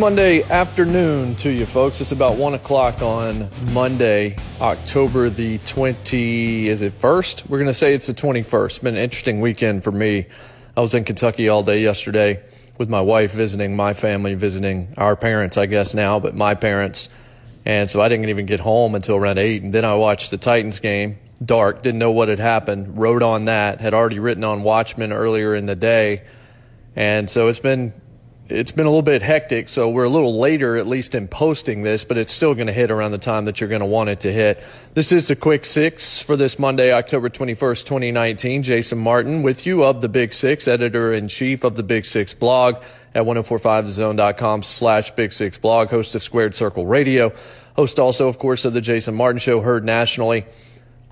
Monday afternoon to you, folks. It's about one o'clock on Monday, October the 20, is it first? We're going to say it's the 21st. It's been an interesting weekend for me. I was in Kentucky all day yesterday with my wife visiting my family, visiting our parents, I guess now, but my parents. And so I didn't even get home until around eight. And then I watched the Titans game, dark, didn't know what had happened, wrote on that, had already written on Watchmen earlier in the day. And so it's been it's been a little bit hectic, so we're a little later, at least in posting this, but it's still going to hit around the time that you're going to want it to hit. This is the quick six for this Monday, October 21st, 2019. Jason Martin with you of the Big Six, editor in chief of the Big Six blog at 1045thezone.com slash Big Six blog, host of Squared Circle Radio, host also, of course, of the Jason Martin Show, heard nationally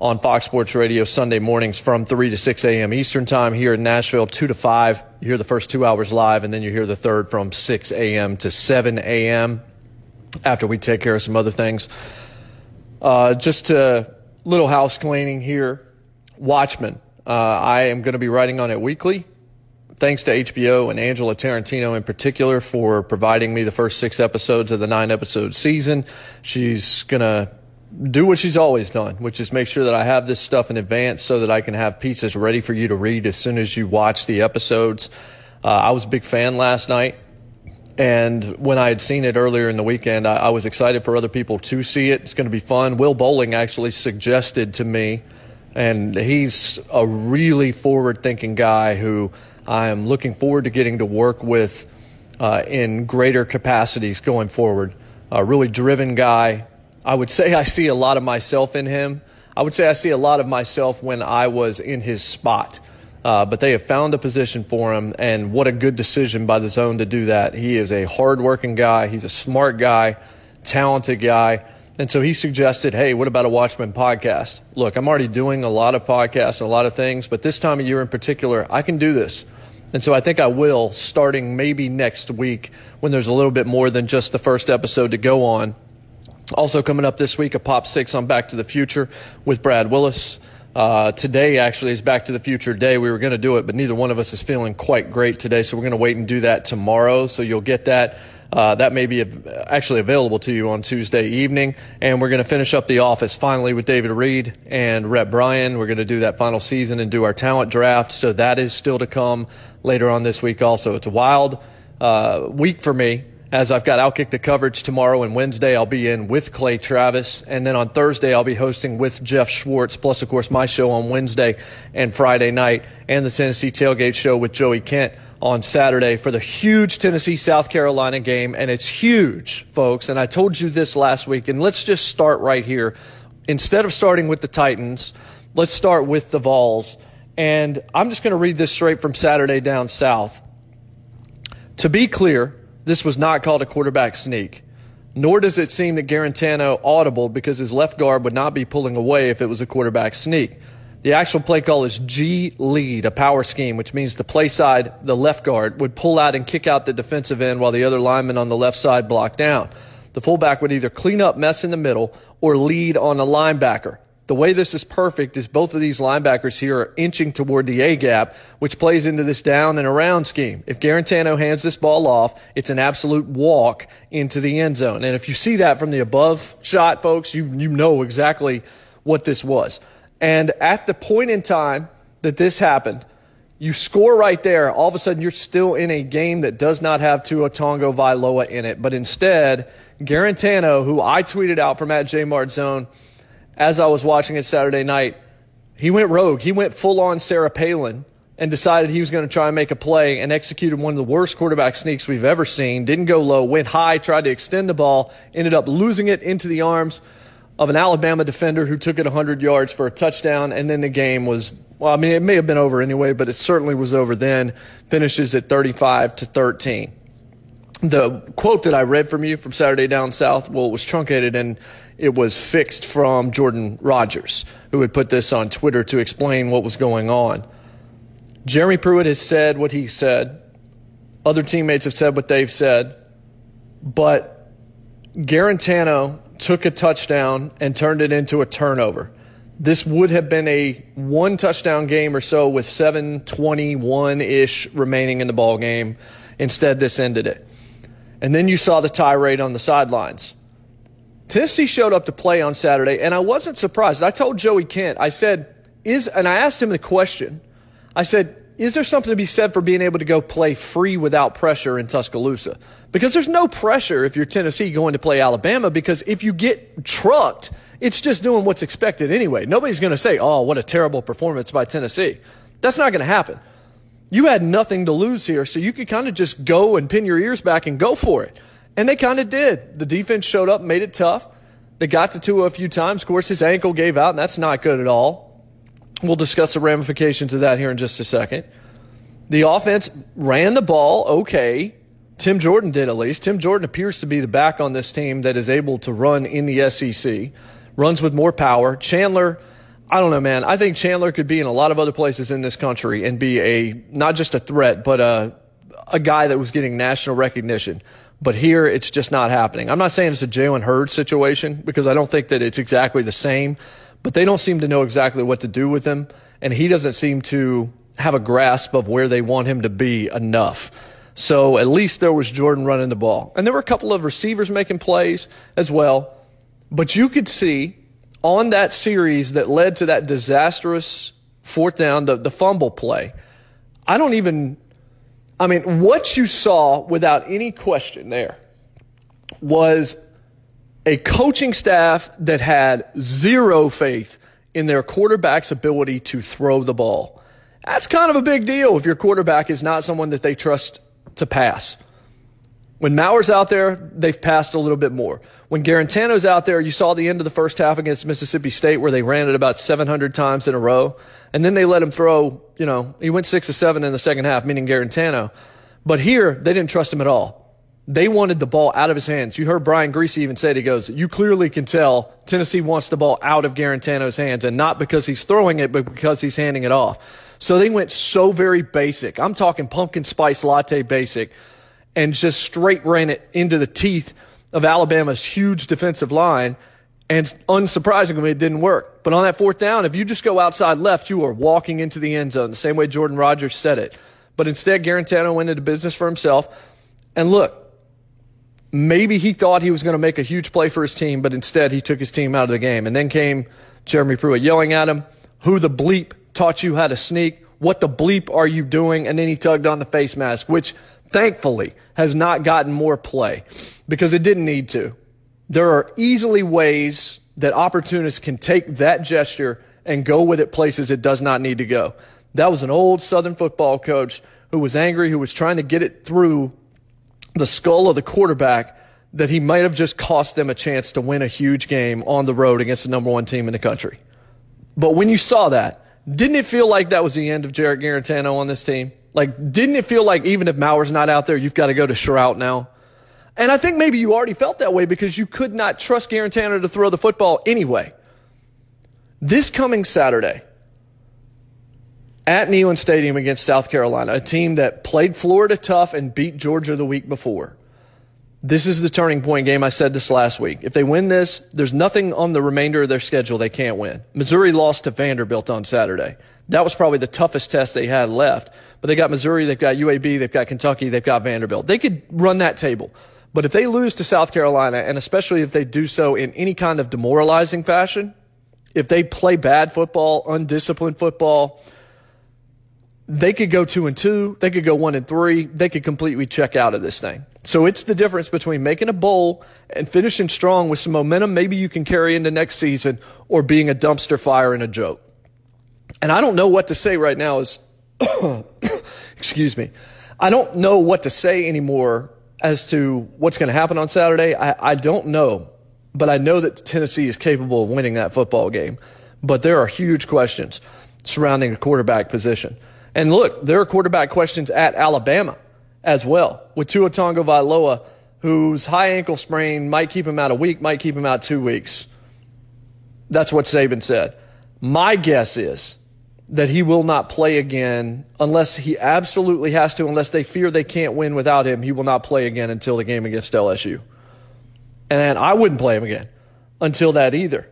on Fox Sports Radio Sunday mornings from 3 to 6 a.m. Eastern Time here in Nashville, 2 to 5. You hear the first two hours live, and then you hear the third from 6 a.m. to 7 a.m. after we take care of some other things. Uh, just a little house cleaning here. Watchmen. Uh, I am going to be writing on it weekly. Thanks to HBO and Angela Tarantino in particular for providing me the first six episodes of the nine episode season. She's going to do what she's always done, which is make sure that I have this stuff in advance so that I can have pieces ready for you to read as soon as you watch the episodes. Uh, I was a big fan last night. And when I had seen it earlier in the weekend, I, I was excited for other people to see it. It's going to be fun. Will Bowling actually suggested to me, and he's a really forward thinking guy who I am looking forward to getting to work with uh, in greater capacities going forward. A really driven guy, I would say I see a lot of myself in him. I would say I see a lot of myself when I was in his spot. Uh, but they have found a position for him, and what a good decision by the zone to do that. He is a hardworking guy. He's a smart guy, talented guy. And so he suggested, hey, what about a Watchmen podcast? Look, I'm already doing a lot of podcasts and a lot of things, but this time of year in particular, I can do this. And so I think I will, starting maybe next week when there's a little bit more than just the first episode to go on. Also coming up this week, a Pop 6 on Back to the Future with Brad Willis. Uh, today actually is Back to the Future Day. We were going to do it, but neither one of us is feeling quite great today, so we're going to wait and do that tomorrow. So you'll get that. Uh, that may be actually available to you on Tuesday evening. And we're going to finish up The Office finally with David Reed and Rhett Bryan. We're going to do that final season and do our talent draft. So that is still to come later on this week also. It's a wild uh, week for me as I've got Outkick the coverage tomorrow and Wednesday, I'll be in with Clay Travis. And then on Thursday, I'll be hosting with Jeff Schwartz, plus, of course, my show on Wednesday and Friday night, and the Tennessee Tailgate Show with Joey Kent on Saturday for the huge Tennessee South Carolina game. And it's huge, folks. And I told you this last week. And let's just start right here. Instead of starting with the Titans, let's start with the Vols. And I'm just going to read this straight from Saturday down south. To be clear, this was not called a quarterback sneak. Nor does it seem that Guarantano audible because his left guard would not be pulling away if it was a quarterback sneak. The actual play call is G lead, a power scheme, which means the play side, the left guard, would pull out and kick out the defensive end while the other lineman on the left side blocked down. The fullback would either clean up mess in the middle or lead on a linebacker. The way this is perfect is both of these linebackers here are inching toward the A gap, which plays into this down and around scheme. If Guarantano hands this ball off, it's an absolute walk into the end zone. And if you see that from the above shot, folks, you, you know exactly what this was. And at the point in time that this happened, you score right there. All of a sudden, you're still in a game that does not have Tua Tagovailoa in it. But instead, Guarantano, who I tweeted out from at J Zone, as I was watching it Saturday night, he went rogue. He went full on Sarah Palin and decided he was going to try and make a play and executed one of the worst quarterback sneaks we've ever seen. Didn't go low, went high, tried to extend the ball, ended up losing it into the arms of an Alabama defender who took it 100 yards for a touchdown, and then the game was, well, I mean, it may have been over anyway, but it certainly was over then. Finishes at 35 to 13. The quote that I read from you from Saturday Down South, well, it was truncated and it was fixed from Jordan Rogers, who had put this on Twitter to explain what was going on. Jeremy Pruitt has said what he said. Other teammates have said what they've said. But Guarantano took a touchdown and turned it into a turnover. This would have been a one touchdown game or so with 721 ish remaining in the ball game. Instead, this ended it. And then you saw the tirade on the sidelines. Tennessee showed up to play on Saturday, and I wasn't surprised. I told Joey Kent, I said, is, and I asked him the question, I said, is there something to be said for being able to go play free without pressure in Tuscaloosa? Because there's no pressure if you're Tennessee going to play Alabama, because if you get trucked, it's just doing what's expected anyway. Nobody's going to say, oh, what a terrible performance by Tennessee. That's not going to happen. You had nothing to lose here, so you could kind of just go and pin your ears back and go for it. And they kind of did. The defense showed up, made it tough. They got to Tua a few times. Of course, his ankle gave out, and that's not good at all. We'll discuss the ramifications of that here in just a second. The offense ran the ball okay. Tim Jordan did at least. Tim Jordan appears to be the back on this team that is able to run in the SEC, runs with more power. Chandler, I don't know, man. I think Chandler could be in a lot of other places in this country and be a, not just a threat, but a, a guy that was getting national recognition. But here, it's just not happening. I'm not saying it's a Jalen Hurd situation because I don't think that it's exactly the same but they don't seem to know exactly what to do with him. And he doesn't seem to have a grasp of where they want him to be enough. So at least there was Jordan running the ball. And there were a couple of receivers making plays as well. But you could see on that series that led to that disastrous fourth down, the, the fumble play. I don't even, I mean, what you saw without any question there was a coaching staff that had zero faith in their quarterback's ability to throw the ball. That's kind of a big deal if your quarterback is not someone that they trust to pass. When Maurer's out there, they've passed a little bit more. When Guarantano's out there, you saw the end of the first half against Mississippi State where they ran it about 700 times in a row. And then they let him throw, you know, he went six or seven in the second half, meaning Guarantano. But here, they didn't trust him at all. They wanted the ball out of his hands. You heard Brian Griese even say it. He goes, you clearly can tell Tennessee wants the ball out of Guarantano's hands and not because he's throwing it, but because he's handing it off. So they went so very basic. I'm talking pumpkin spice latte basic and just straight ran it into the teeth of Alabama's huge defensive line. And unsurprisingly, it didn't work. But on that fourth down, if you just go outside left, you are walking into the end zone, the same way Jordan Rogers said it. But instead, Guarantano went into business for himself. And look, maybe he thought he was going to make a huge play for his team, but instead he took his team out of the game. And then came Jeremy Pruitt yelling at him, who the bleep taught you how to sneak? What the bleep are you doing? And then he tugged on the face mask, which thankfully has not gotten more play because it didn't need to. There are easily ways that opportunists can take that gesture and go with it places it does not need to go. That was an old Southern football coach who was angry, who was trying to get it through the skull of the quarterback that he might have just cost them a chance to win a huge game on the road against the number one team in the country. But when you saw that, didn't it feel like that was the end of Jarrett Guarantano on this team? Like, didn't it feel like even if Maurer's not out there, you've got to go to Shrout now? And I think maybe you already felt that way because you could not trust Guarantano to throw the football anyway. This coming Saturday, at Neyland Stadium against South Carolina, a team that played Florida tough and beat Georgia the week before. This is the turning point game. I said this last week. If they win this, there's nothing on the remainder of their schedule they can't win. Missouri lost to Vanderbilt on Saturday. That was probably the toughest test they had left. But they got Missouri, they've got UAB, they've got Kentucky, they've got Vanderbilt. They could run that table. But if they lose to South Carolina, and especially if they do so in any kind of demoralizing fashion, if they play bad football, undisciplined football, they could go two and two, they could go one and three, they could completely check out of this thing. So it's the difference between making a bowl and finishing strong with some momentum maybe you can carry into next season or being a dumpster fire and a joke. And I don't know what to say right now is, excuse me, I don't know what to say anymore as to what's going to happen on Saturday. I, I don't know but I know that Tennessee is capable of winning that football game. But there are huge questions surrounding the quarterback position. And look, there are quarterback questions at Alabama as well with Tua Tagovailoa, whose high ankle sprain might keep him out a week, might keep him out two weeks. That's what Saban said. My guess is that he will not play again unless he absolutely has to, unless they fear they can't win without him. He will not play again until the game against LSU. And I wouldn't play him again until that either.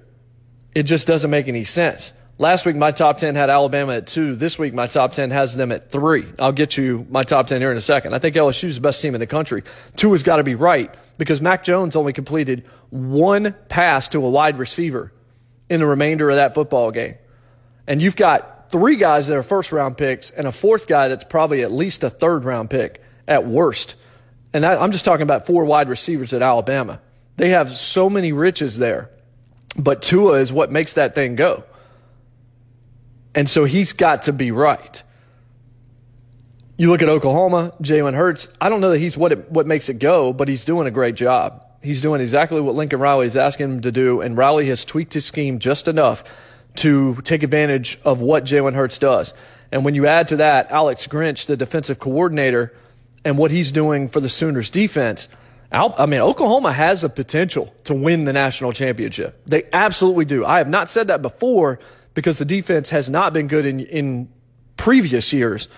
It just doesn't make any sense. Last week, my top 10 had Alabama at two. This week, my top 10 has them at three. I'll get you my top 10 here in a second. I think LSU is the best team in the country. Two has got to be right because Mac Jones only completed one pass to a wide receiver in the remainder of that football game. And you've got three guys that are first round picks and a fourth guy that's probably at least a third round pick at worst. And I'm just talking about four wide receivers at Alabama. They have so many riches there. But Tua is what makes that thing go. And so he's got to be right. You look at Oklahoma, Jalen Hurts. I don't know that he's what it, what makes it go, but he's doing a great job. He's doing exactly what Lincoln Riley is asking him to do, and Riley has tweaked his scheme just enough to take advantage of what Jalen Hurts does. And when you add to that Alex Grinch, the defensive coordinator, and what he's doing for the Sooners defense – I mean, Oklahoma has the potential to win the national championship. They absolutely do. I have not said that before because the defense has not been good in, in previous years.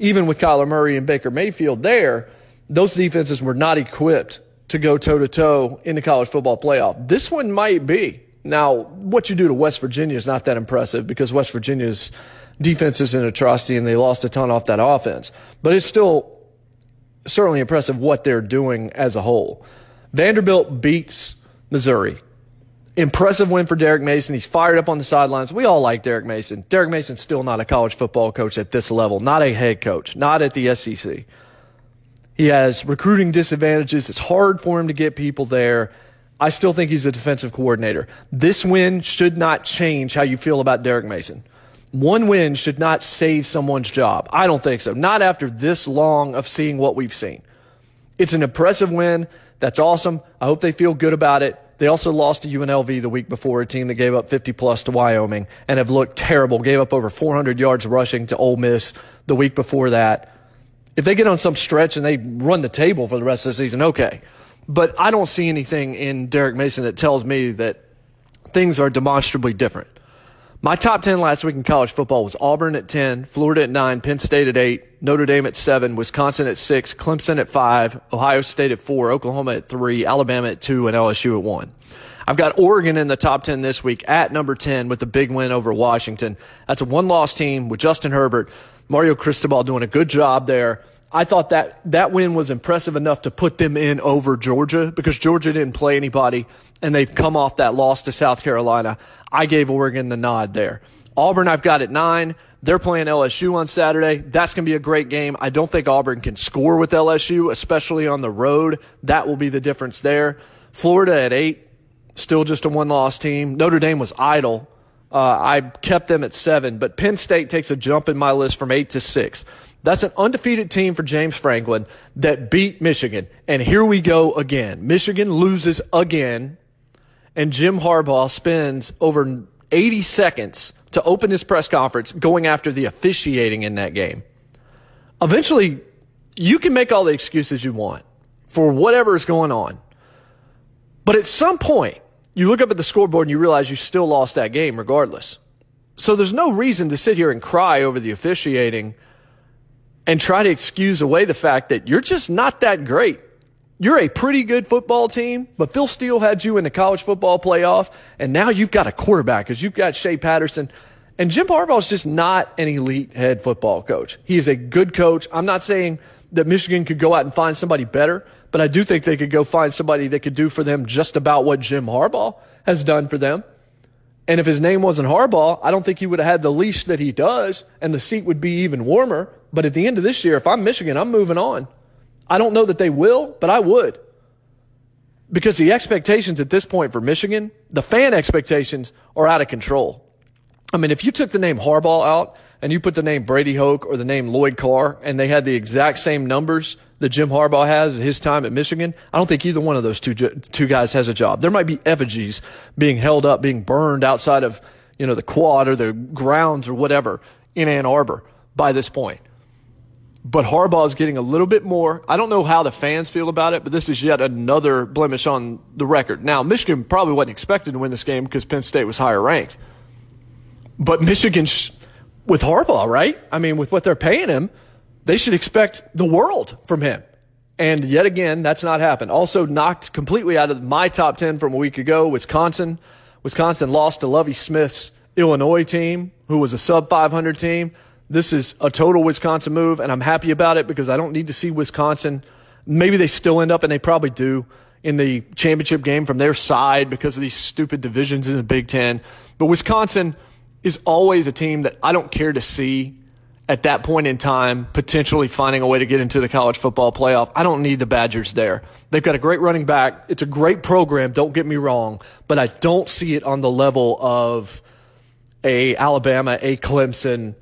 Even with Kyler Murray and Baker Mayfield there, those defenses were not equipped to go toe to toe in the college football playoff. This one might be. Now, what you do to West Virginia is not that impressive because West Virginia's defense is an atrocity and they lost a ton off that offense. But it's still certainly impressive what they're doing as a whole. Vanderbilt beats Missouri. Impressive win for Derek Mason. He's fired up on the sidelines. We all like Derek Mason. Derek Mason's still not a college football coach at this level, not a head coach, not at the SEC. He has recruiting disadvantages. It's hard for him to get people there. I still think he's a defensive coordinator. This win should not change how you feel about Derek Mason one win should not save someone's job. I don't think so. Not after this long of seeing what we've seen. It's an impressive win. That's awesome. I hope they feel good about it. They also lost to UNLV the week before, a team that gave up 50 plus to Wyoming and have looked terrible. Gave up over 400 yards rushing to Ole Miss the week before that. If they get on some stretch and they run the table for the rest of the season, okay. But I don't see anything in Derek Mason that tells me that things are demonstrably different. My top 10 last week in college football was Auburn at 10, Florida at 9, Penn State at 8, Notre Dame at 7, Wisconsin at 6, Clemson at 5, Ohio State at 4, Oklahoma at 3, Alabama at 2, and LSU at 1. I've got Oregon in the top 10 this week at number 10 with a big win over Washington. That's a one loss team with Justin Herbert, Mario Cristobal doing a good job there. I thought that that win was impressive enough to put them in over Georgia because Georgia didn't play anybody and they've come off that loss to South Carolina. I gave Oregon the nod there. Auburn, I've got at nine. They're playing LSU on Saturday. That's going to be a great game. I don't think Auburn can score with LSU, especially on the road. That will be the difference there. Florida at eight, still just a one loss team. Notre Dame was idle. Uh, I kept them at seven, but Penn State takes a jump in my list from eight to six. That's an undefeated team for James Franklin that beat Michigan. And here we go again. Michigan loses again, and Jim Harbaugh spends over 80 seconds to open his press conference going after the officiating in that game. Eventually, you can make all the excuses you want for whatever is going on. But at some point, you look up at the scoreboard and you realize you still lost that game regardless. So there's no reason to sit here and cry over the officiating and try to excuse away the fact that you're just not that great. You're a pretty good football team, but Phil Steele had you in the college football playoff, and now you've got a quarterback because you've got Shea Patterson. And Jim Harbaugh is just not an elite head football coach. He is a good coach. I'm not saying that Michigan could go out and find somebody better, but I do think they could go find somebody that could do for them just about what Jim Harbaugh has done for them. And if his name wasn't Harbaugh, I don't think he would have had the leash that he does, and the seat would be even warmer. But at the end of this year, if I'm Michigan, I'm moving on. I don't know that they will, but I would. Because the expectations at this point for Michigan, the fan expectations are out of control. I mean, if you took the name Harbaugh out and you put the name Brady Hoke or the name Lloyd Carr and they had the exact same numbers that Jim Harbaugh has at his time at Michigan, I don't think either one of those two two guys has a job. There might be effigies being held up, being burned outside of you know the quad or the grounds or whatever in Ann Arbor by this point. But Harbaugh is getting a little bit more. I don't know how the fans feel about it, but this is yet another blemish on the record. Now, Michigan probably wasn't expected to win this game because Penn State was higher ranked. But Michigan, with Harbaugh, right? I mean, with what they're paying him, they should expect the world from him. And yet again, that's not happened. Also knocked completely out of my top 10 from a week ago, Wisconsin. Wisconsin lost to Lovie Smith's Illinois team, who was a sub 500 team. This is a total Wisconsin move, and I'm happy about it because I don't need to see Wisconsin. Maybe they still end up, and they probably do, in the championship game from their side because of these stupid divisions in the Big Ten. But Wisconsin is always a team that I don't care to see at that point in time potentially finding a way to get into the college football playoff. I don't need the Badgers there. They've got a great running back. It's a great program, don't get me wrong, but I don't see it on the level of a Alabama, a Clemson,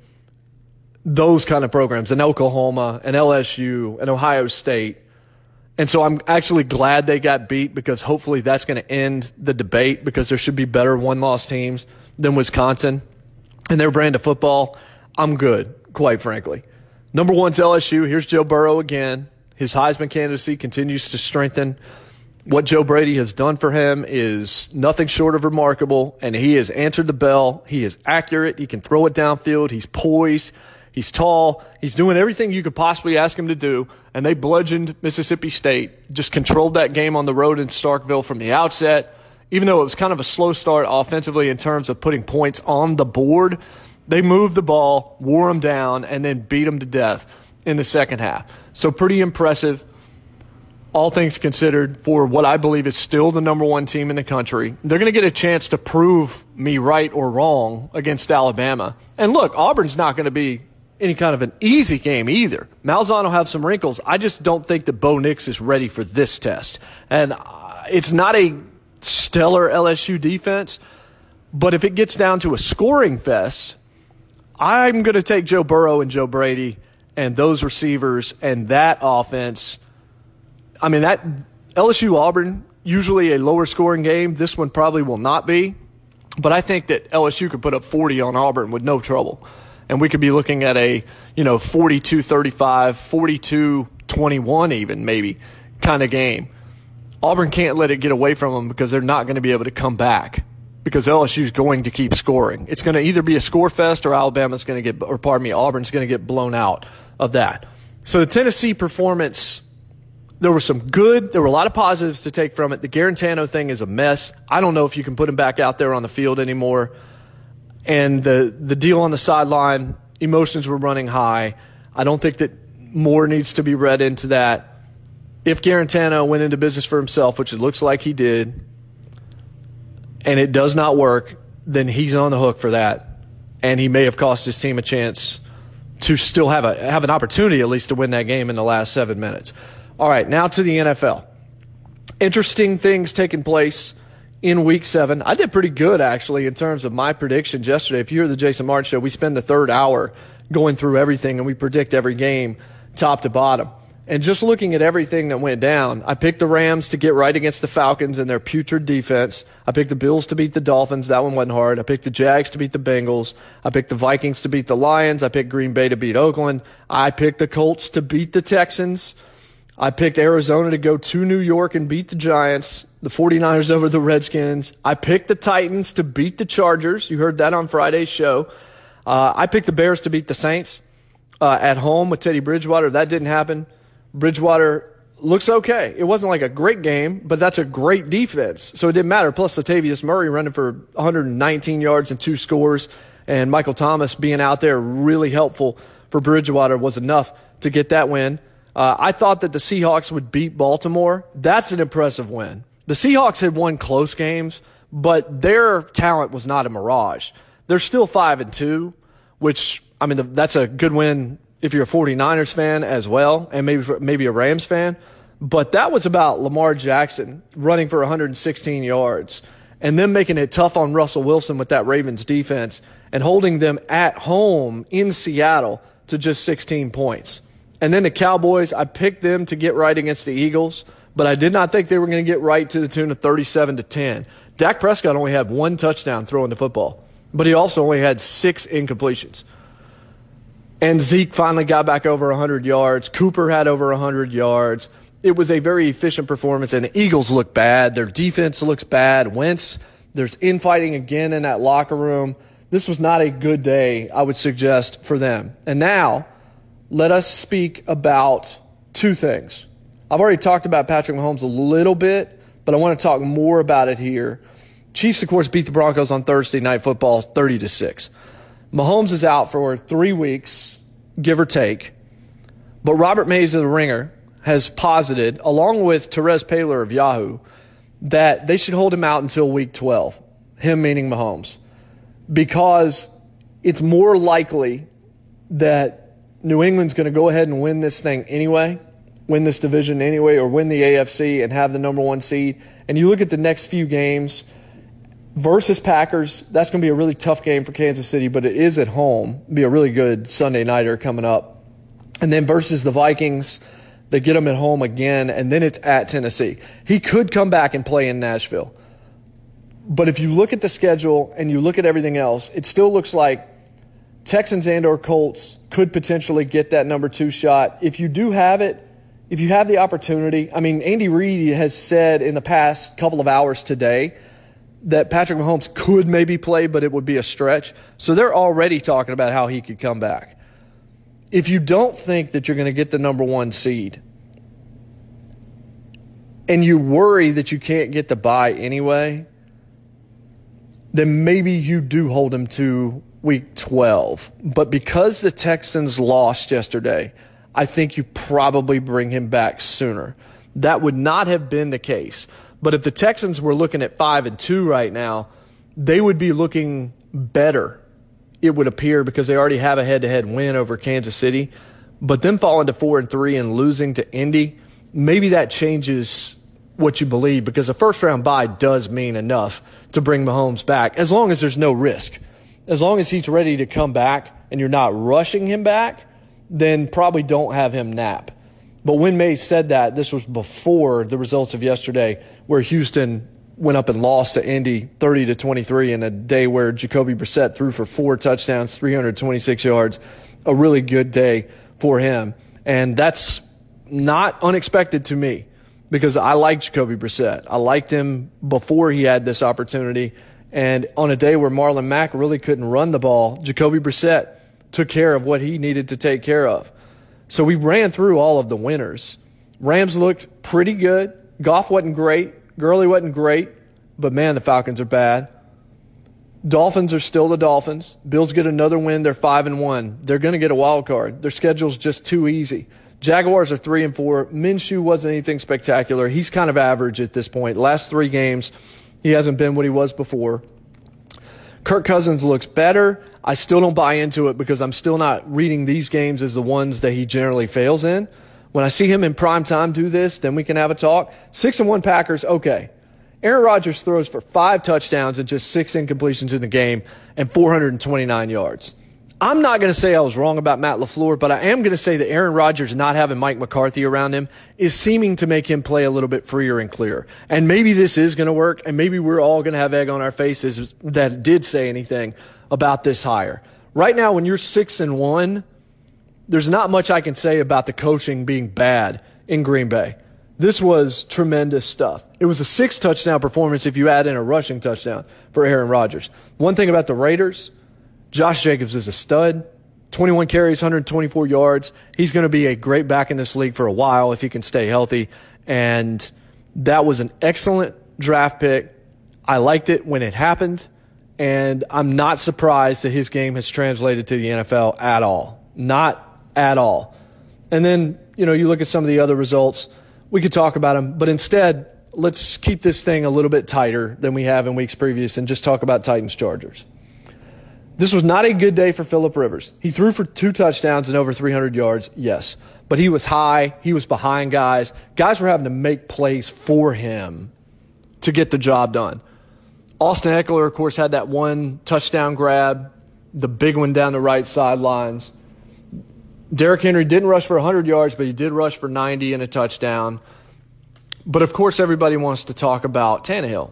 those kind of programs, an Oklahoma, an LSU, an Ohio State. And so I'm actually glad they got beat because hopefully that's going to end the debate because there should be better one loss teams than Wisconsin and their brand of football. I'm good, quite frankly. Number one's LSU. Here's Joe Burrow again. His Heisman candidacy continues to strengthen. What Joe Brady has done for him is nothing short of remarkable, and he has answered the bell. He is accurate. He can throw it downfield. He's poised. He's tall. He's doing everything you could possibly ask him to do. And they bludgeoned Mississippi State, just controlled that game on the road in Starkville from the outset. Even though it was kind of a slow start offensively in terms of putting points on the board, they moved the ball, wore them down, and then beat them to death in the second half. So pretty impressive all things considered, for what I believe is still the number one team in the country. They're going to get a chance to prove me right or wrong against Alabama. And look, Auburn's not going to be any kind of an easy game either. Malzahn will have some wrinkles. I just don't think that Bo Nix is ready for this test. And uh, it's not a stellar LSU defense, but if it gets down to a scoring fest, I'm going to take Joe Burrow and Joe Brady and those receivers and that offense. I mean, that LSU Auburn, usually a lower scoring game. This one probably will not be. But I think that LSU could put up 40 on Auburn with no trouble and we could be looking at a you know 42-35, 42-21 even maybe kind of game. Auburn can't let it get away from them because they're not going to be able to come back because LSU is going to keep scoring. It's going to either be a score fest or Alabama's going to get, or pardon me, Auburn's going to get blown out of that. So the Tennessee performance, there was some good, there were a lot of positives to take from it. The Guarantano thing is a mess. I don't know if you can put him back out there on the field anymore and the the deal on the sideline, emotions were running high. I don't think that more needs to be read into that. If Guarantano went into business for himself, which it looks like he did, and it does not work, then he's on the hook for that, and he may have cost his team a chance to still have a have an opportunity at least to win that game in the last seven minutes. All right, now to the NFL. Interesting things taking place in week seven. I did pretty good actually in terms of my predictions yesterday. If you hear the Jason Martin show, we spend the third hour going through everything and we predict every game top to bottom. And just looking at everything that went down, I picked the Rams to get right against the Falcons and their putrid defense. I picked the Bills to beat the Dolphins. That one wasn't hard. I picked the Jags to beat the Bengals. I picked the Vikings to beat the Lions. I picked Green Bay to beat Oakland. I picked the Colts to beat the Texans. I picked Arizona to go to New York and beat the Giants the 49ers over the Redskins. I picked the Titans to beat the Chargers. You heard that on Friday's show. Uh, I picked the Bears to beat the Saints uh, at home with Teddy Bridgewater. That didn't happen. Bridgewater looks okay. It wasn't like a great game, but that's a great defense. So it didn't matter. Plus, Latavius Murray running for 119 yards and two scores, and Michael Thomas being out there really helpful for Bridgewater was enough to get that win. Uh, I thought that the Seahawks would beat Baltimore. That's an impressive win. The Seahawks had won close games, but their talent was not a mirage. They're still 5 and 2, which I mean that's a good win if you're a 49ers fan as well and maybe maybe a Rams fan. But that was about Lamar Jackson running for 116 yards and then making it tough on Russell Wilson with that Ravens defense and holding them at home in Seattle to just 16 points. And then the Cowboys, I picked them to get right against the Eagles, but I did not think they were going to get right to the tune of 37 to 10. Dak Prescott only had one touchdown throwing the football, but he also only had six incompletions. And Zeke finally got back over 100 yards. Cooper had over 100 yards. It was a very efficient performance, and the Eagles look bad. Their defense looks bad. Wentz, there's infighting again in that locker room. This was not a good day, I would suggest, for them. And now, let us speak about two things. I've already talked about Patrick Mahomes a little bit, but I want to talk more about it here. Chiefs, of course, beat the Broncos on Thursday night football 30 to 6. Mahomes is out for three weeks, give or take. But Robert Mays of the Ringer has posited, along with Terez Paylor of Yahoo, that they should hold him out until week 12, him meaning Mahomes, because it's more likely that New England's going to go ahead and win this thing anyway, win this division anyway, or win the AFC and have the number one seed. And you look at the next few games versus Packers, that's going to be a really tough game for Kansas City, but it is at home. Be a really good Sunday nighter coming up. And then versus the Vikings, they get them at home again, and then it's at Tennessee. He could come back and play in Nashville. But if you look at the schedule and you look at everything else, it still looks like Texans and or Colts could potentially get that number two shot. If you do have it, if you have the opportunity, I mean, Andy Reid has said in the past couple of hours today that Patrick Mahomes could maybe play, but it would be a stretch. So they're already talking about how he could come back. If you don't think that you're going to get the number one seed, and you worry that you can't get the bye anyway, then maybe you do hold him to week 12. But because the Texans lost yesterday, I think you probably bring him back sooner. That would not have been the case. But if the Texans were looking at 5 and 2 right now, they would be looking better. It would appear because they already have a head-to-head win over Kansas City. But then falling to 4 and 3 and losing to Indy, maybe that changes what you believe because a first round bye does mean enough to bring Mahomes back as long as there's no risk as long as he's ready to come back and you're not rushing him back, then probably don't have him nap. But when May said that, this was before the results of yesterday, where Houston went up and lost to Indy 30 to 23 in a day where Jacoby Brissett threw for four touchdowns, 326 yards. A really good day for him. And that's not unexpected to me because I like Jacoby Brissett. I liked him before he had this opportunity. And on a day where Marlon Mack really couldn't run the ball, Jacoby Brissett took care of what he needed to take care of. So we ran through all of the winners. Rams looked pretty good. Goff wasn't great. Gurley wasn't great. But man, the Falcons are bad. Dolphins are still the Dolphins. Bills get another win. They're five and one. They're going to get a wild card. Their schedule's just too easy. Jaguars are three and four. Minshew wasn't anything spectacular. He's kind of average at this point. Last three games, he hasn't been what he was before. Kirk Cousins looks better. I still don't buy into it because I'm still not reading these games as the ones that he generally fails in. When I see him in prime time do this, then we can have a talk. Six and one Packers, okay. Aaron Rodgers throws for five touchdowns and just six incompletions in the game and 429 yards. I'm not going to say I was wrong about Matt LaFleur, but I am going to say that Aaron Rodgers not having Mike McCarthy around him is seeming to make him play a little bit freer and clearer. And maybe this is going to work, and maybe we're all going to have egg on our faces that did say anything about this hire. Right now, when you're six and one, there's not much I can say about the coaching being bad in Green Bay. This was tremendous stuff. It was a six touchdown performance if you add in a rushing touchdown for Aaron Rodgers. One thing about the Raiders – Josh Jacobs is a stud. 21 carries, 124 yards. He's going to be a great back in this league for a while if he can stay healthy. And that was an excellent draft pick. I liked it when it happened. And I'm not surprised that his game has translated to the NFL at all. Not at all. And then, you know, you look at some of the other results. We could talk about them, but instead, let's keep this thing a little bit tighter than we have in weeks previous and just talk about Titans Chargers. This was not a good day for Philip Rivers. He threw for two touchdowns and over 300 yards, yes. But he was high. He was behind guys. Guys were having to make plays for him to get the job done. Austin Ekeler, of course, had that one touchdown grab, the big one down the right sidelines. Derrick Henry didn't rush for 100 yards, but he did rush for 90 and a touchdown. But of course, everybody wants to talk about Tannehill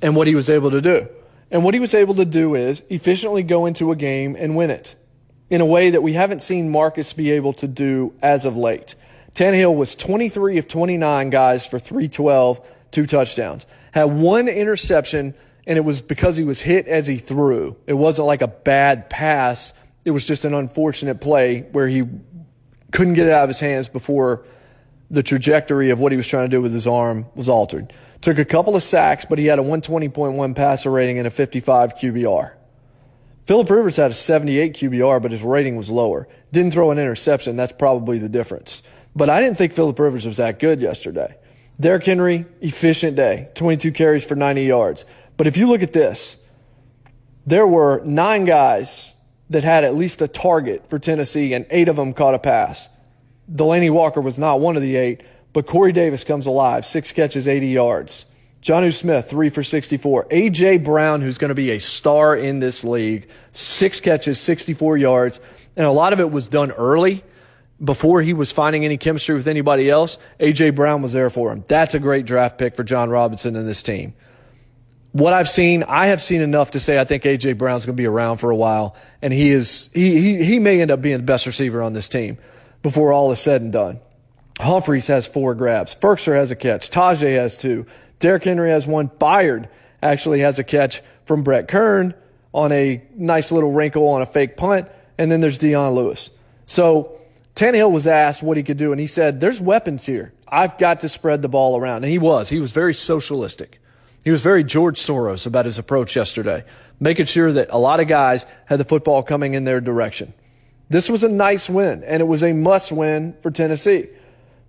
and what he was able to do. And what he was able to do is efficiently go into a game and win it in a way that we haven't seen Marcus be able to do as of late. Tannehill was 23 of 29 guys for 312, two touchdowns. Had one interception, and it was because he was hit as he threw. It wasn't like a bad pass. It was just an unfortunate play where he couldn't get it out of his hands before the trajectory of what he was trying to do with his arm was altered. Took a couple of sacks, but he had a 120.1 passer rating and a 55 QBR. Philip Rivers had a 78 QBR, but his rating was lower. Didn't throw an interception. That's probably the difference. But I didn't think Philip Rivers was that good yesterday. Derrick Henry, efficient day, 22 carries for 90 yards. But if you look at this, there were nine guys that had at least a target for Tennessee, and eight of them caught a pass. Delanie Walker was not one of the eight, but Corey Davis comes alive, six catches, 80 yards. Jonnu Smith, three for 64. A.J. Brown, who's going to be a star in this league, six catches, 64 yards. And a lot of it was done early before he was finding any chemistry with anybody else. A.J. Brown was there for him. That's a great draft pick for Jon Robinson and this team. What I've seen, I have seen enough to say I think A.J. Brown's going to be around for a while. And he is, he, he, he may end up being the best receiver on this team before all is said and done. Humphries has four grabs. Firkser has a catch. Tajay has two. Derrick Henry has one. Byard actually has a catch from Brett Kern on a nice little wrinkle on a fake punt. And then there's Dion Lewis. So Tannehill was asked what he could do, and he said, There's weapons here. I've got to spread the ball around. And he was. He was very socialistic. He was very George Soros about his approach yesterday, making sure that a lot of guys had the football coming in their direction. This was a nice win, and it was a must win for Tennessee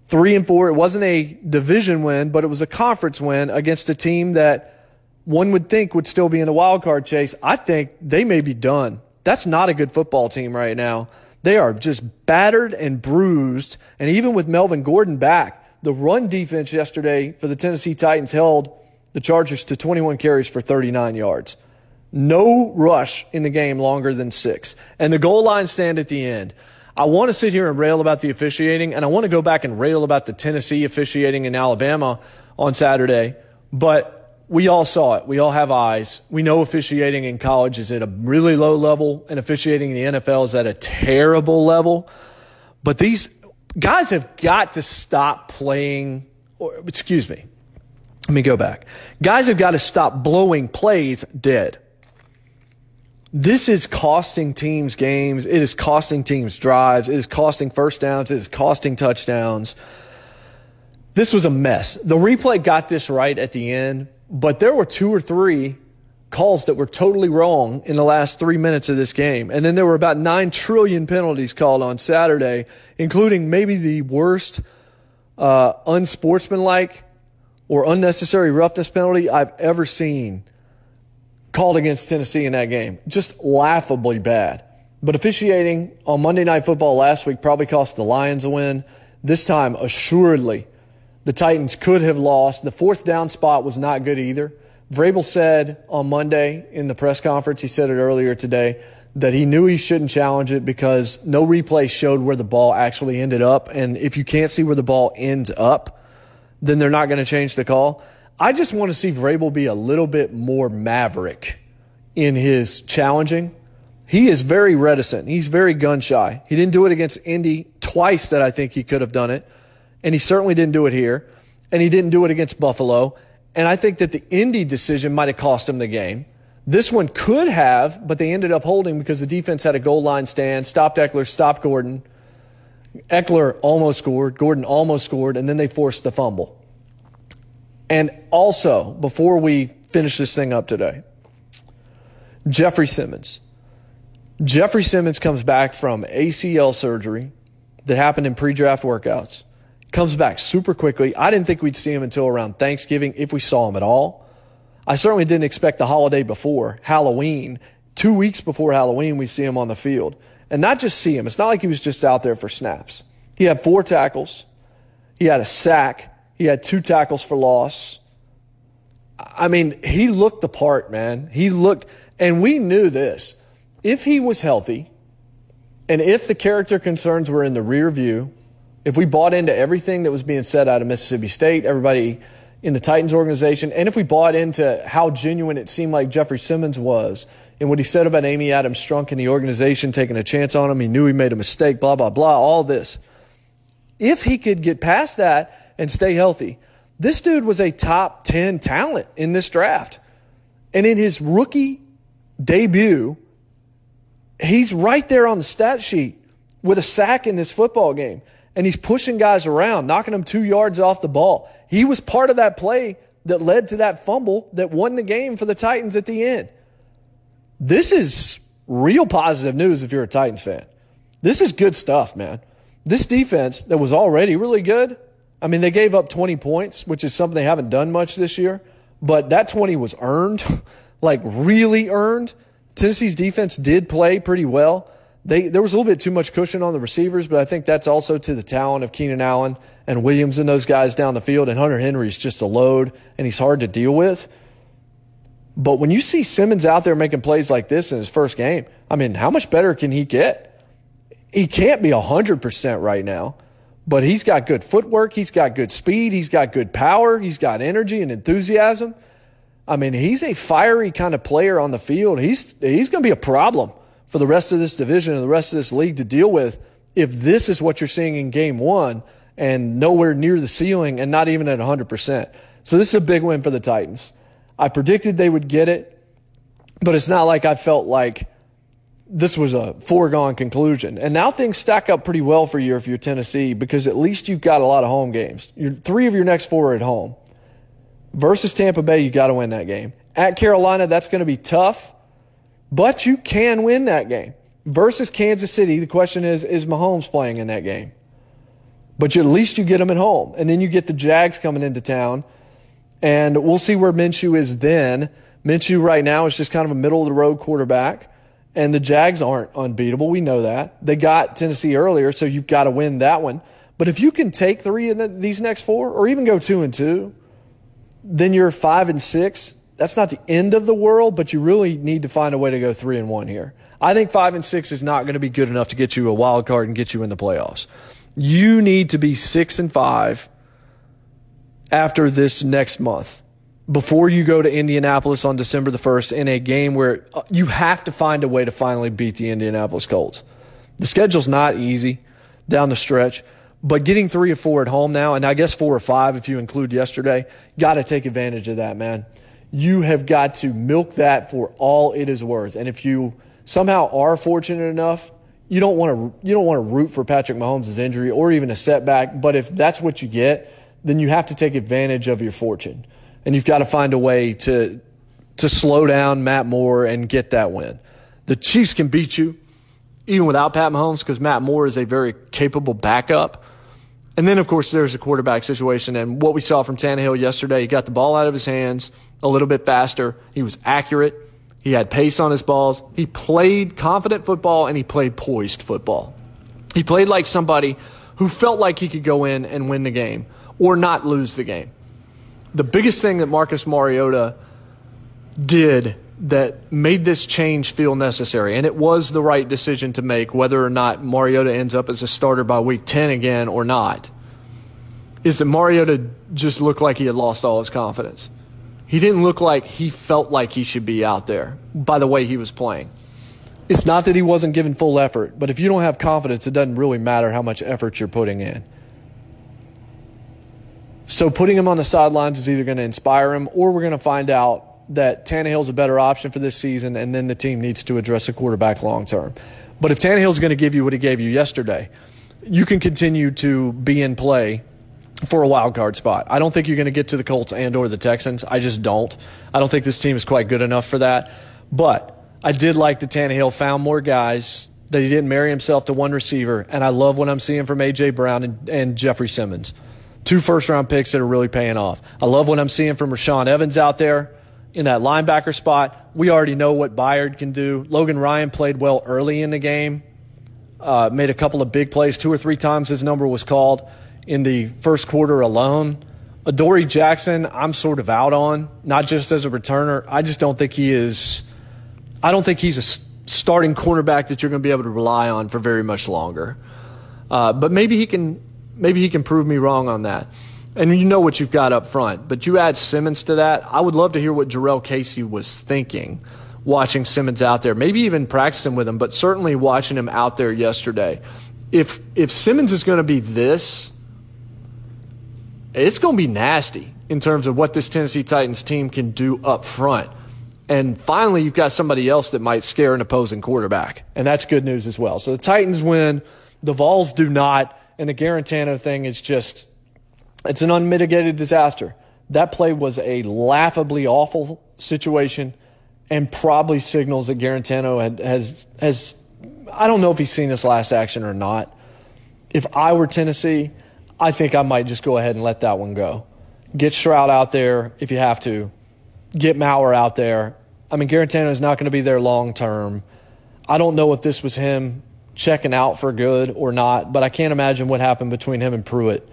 three and four. It wasn't a division win, but it was a conference win against a team that one would think would still be in the wild card chase. I think they may be done. That's not a good football team right now. They are just battered and bruised. And even with Melvin Gordon back, the run defense yesterday for the Tennessee Titans held the Chargers to 21 carries for 39 yards. No rush in the game longer than six. And the goal line stand at the end. I want to sit here and rail about the officiating, and I want to go back and rail about the Tennessee officiating in Alabama on Saturday, but we all saw it. We all have eyes. We know officiating in college is at a really low level, and officiating in the NFL is at a terrible level. But these guys have got to stop playing, or, excuse me, let me go back. Guys have got to stop blowing plays dead. This is costing teams games. It is costing teams drives. It is costing first downs. It is costing touchdowns. This was a mess. The replay got this right at the end, but there were two or three calls that were totally wrong in the last three minutes of this game. And then there were about nine trillion penalties called on Saturday, including maybe the worst uh, unsportsmanlike or unnecessary roughness penalty I've ever seen called against Tennessee in that game. Just laughably bad. But officiating on Monday Night Football last week probably cost the Lions a win. This time, assuredly, the Titans could have lost. The fourth down spot was not good either. Vrabel said on Monday in the press conference, he said it earlier today, that he knew he shouldn't challenge it because no replay showed where the ball actually ended up. And if you can't see where the ball ends up, then they're not going to change the call. I just want to see Vrabel be a little bit more maverick in his challenging. He is very reticent. He's very gun shy. He didn't do it against Indy twice that I think he could have done it. And he certainly didn't do it here. And he didn't do it against Buffalo. And I think that the Indy decision might have cost him the game. This one could have, but they ended up holding because the defense had a goal line stand, stopped Ekeler, stopped Gordon. Ekeler almost scored, Gordon almost scored, and then they forced the fumble. And also, before we finish this thing up today, Jeffrey Simmons. Jeffrey Simmons comes back from ACL surgery that happened in pre draft workouts. Comes back super quickly. I didn't think we'd see him until around Thanksgiving, if we saw him at all. I certainly didn't expect the holiday before, Halloween. Two weeks before Halloween, we see him on the field. And not just see him, it's not like he was just out there for snaps. He had four tackles, he had a sack, he had two tackles for loss. I mean, he looked the part, man. He looked, and we knew this. If he was healthy, And if the character concerns were in the rear view, if we bought into everything that was being said out of Mississippi State, everybody in the Titans organization, and if we bought into how genuine it seemed like Jeffrey Simmons was and what he said about Amy Adams Strunk and the organization taking a chance on him, he knew he made a mistake, blah, blah, blah, all this. If he could get past that and stay healthy, this dude was a top 10 talent in this draft. And in his rookie debut, he's right there on the stat sheet with a sack in this football game. And he's pushing guys around, knocking them two yards off the ball. He was part of that play that led to that fumble that won the game for the Titans at the end. This is real positive news if you're a Titans fan. This is good stuff, man. This defense that was already really good. I mean, they gave up 20 points, which is something they haven't done much this year, but that 20 was earned, like really earned. Tennessee's defense did play pretty well. They, there was a little bit too much cushion on the receivers, but I think that's also to the talent of Keenan Allen and Williams and those guys down the field. And Hunter Henry is just a load, and he's hard to deal with. But when you see Simmons out there making plays like this in his first game, I mean, how much better can he get? He can't be 100% right now, but he's got good footwork. He's got good speed. He's got good power. He's got energy and enthusiasm. I mean, he's a fiery kind of player on the field. He's, he's going to be a problem for the rest of this division and the rest of this league to deal with if this is what you're seeing in game one and nowhere near the ceiling and not even at 100%. So this is a big win for the Titans. I predicted they would get it, but it's not like I felt like this was a foregone conclusion. And now things stack up pretty well for you if you're Tennessee because at least you've got a lot of home games. You're, three of your next four are at home. Versus Tampa Bay, you got to win that game. At Carolina, that's going to be tough, but you can win that game. Versus Kansas City, the question is, is Mahomes playing in that game? But you, at least you get them at home. And then you get the Jags coming into town. And we'll see where Minshew is then. Minshew right now is just kind of a middle of the road quarterback. And the Jags aren't unbeatable. We know that. They got Tennessee earlier, so you've got to win that one. But if you can take three in the, these next four, or even go two and two, then you're five and six. That's not the end of the world, but you really need to find a way to go three and one here. I think five and six is not going to be good enough to get you a wild card and get you in the playoffs. You need to be six and five after this next month before you go to Indianapolis on December the 1st in a game where uh, you have to find a way to finally beat the Indianapolis Colts. The schedule's not easy down the stretch, but getting three or four at home now, and I guess four or five if you include yesterday, got to take advantage of that, man. You have got to milk that for all it is worth. And if you somehow are fortunate enough, you don't want to you don't want to root for Patrick Mahomes' injury or even a setback, but if that's what you get, then you have to take advantage of your fortune. And you've got to find a way to to slow down Matt Moore and get that win. The Chiefs can beat you even without Pat Mahomes because Matt Moore is a very capable backup. And then, of course, there's a quarterback situation. And what we saw from Tannehill yesterday, he got the ball out of his hands a little bit faster. He was accurate. He had pace on his balls. He played confident football and he played poised football. He played like somebody who felt like he could go in and win the game or not lose the game. The biggest thing that Marcus Mariota did that made this change feel necessary, and it was the right decision to make, whether or not Mariota ends up as a starter by week 10 again or not, is that Mariota just looked like he had lost all his confidence. He didn't look like he felt like he should be out there by the way he was playing. It's not that he wasn't giving full effort, but if you don't have confidence, it doesn't really matter how much effort you're putting in. So putting him on the sidelines is either going to inspire him or we're going to find out that Tannehill's a better option for this season, and then the team needs to address a quarterback long term. But if Tannehill's going to give you what he gave you yesterday, you can continue to be in play for a wild card spot. I don't think you're going to get to the Colts and or the Texans. I just don't. I don't think this team is quite good enough for that. But I did like that Tannehill found more guys, that he didn't marry himself to one receiver, and I love what I'm seeing from A.J. Brown and, and Jeffrey Simmons. Two first round picks that are really paying off. I love what I'm seeing from Rashaan Evans out there in that linebacker spot. We already know what Byard can do. Logan Ryan played well early in the game, uh, made a couple of big plays. Two or three times his number was called in the first quarter alone. Adoree Jackson, I'm sort of out on, not just as a returner. I just don't think he is. I don't think he's a starting cornerback that you're going to be able to rely on for very much longer. Uh, but maybe he can maybe he can prove me wrong on that. And you know what you've got up front. But you add Simmons to that. I would love to hear what Jurrell Casey was thinking watching Simmons out there, maybe even practicing with him, but certainly watching him out there yesterday. If if Simmons is going to be this, it's going to be nasty in terms of what this Tennessee Titans team can do up front. And finally, you've got somebody else that might scare an opposing quarterback. And that's good news as well. So the Titans win. The Vols do not. And the Guarantano thing is just, it's an unmitigated disaster. That play was a laughably awful situation and probably signals that Guarantano had, has, has, I don't know if he's seen this last action or not. If I were Tennessee, I think I might just go ahead and let that one go. Get Shrout out there if you have to get Maurer out there. I mean, Guarantano is not going to be there long term. I don't know if this was him checking out for good or not, but I can't imagine what happened between him and Pruitt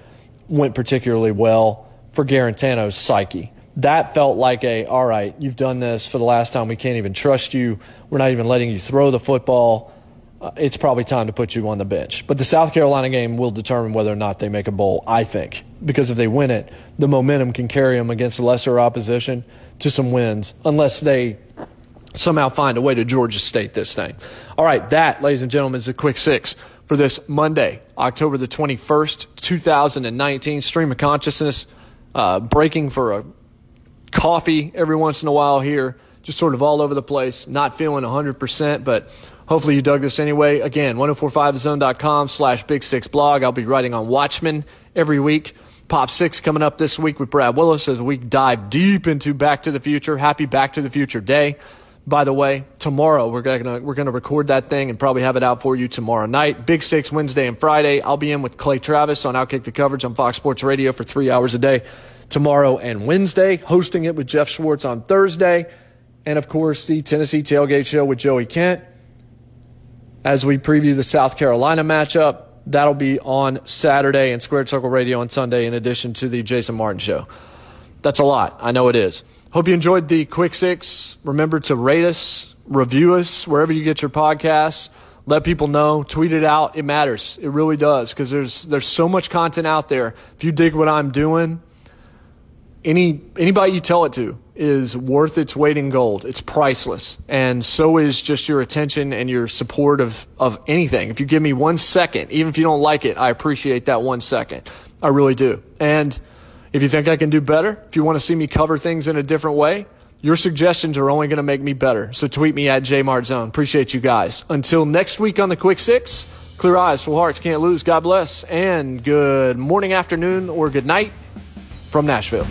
went particularly well for Guarantano's psyche. That felt like a, all right, you've done this for the last time. We can't even trust you. We're not even letting you throw the football. Uh, it's probably time to put you on the bench. But the South Carolina game will determine whether or not they make a bowl, I think. Because if they win it, the momentum can carry them against lesser opposition to some wins unless they somehow find a way to Georgia State this thing. All right, that, ladies and gentlemen, is a quick six for this Monday, October the 21st, 2019. Stream of consciousness, uh, breaking for a coffee every once in a while here, just sort of all over the place, not feeling 100%, but hopefully you dug this anyway. Again, 1045thezone.com slash big six blog. I'll be writing on Watchmen every week. Pop Six coming up this week with Brad Willis as we dive deep into Back to the Future. Happy Back to the Future Day. By the way, tomorrow we're gonna we're gonna record that thing and probably have it out for you tomorrow night. Big Six Wednesday and Friday. I'll be in with Clay Travis on Outkick the Coverage on Fox Sports Radio for three hours a day tomorrow and Wednesday. Hosting it with Jeff Schwartz on Thursday, and of course the Tennessee Tailgate Show with Joey Kent as we preview the South Carolina matchup. That'll be on Saturday and Squared Circle Radio on Sunday, in addition to the Jason Martin Show. That's a lot. I know it is. Hope you enjoyed the quick six. Remember to rate us, review us wherever you get your podcasts. Let people know, tweet it out. It matters. It really does because there's there's so much content out there. If you dig what I'm doing, any anybody you tell it to is worth its weight in gold. It's priceless. And so is just your attention and your support of, of anything. If you give me one second, even if you don't like it, I appreciate that one second. I really do. And if you think I can do better, if you want to see me cover things in a different way, your suggestions are only going to make me better. So tweet me at jmartzone. Appreciate you guys. Until next week on the Quick Six, clear eyes, full hearts, can't lose. God bless. And good morning, afternoon, or good night from Nashville.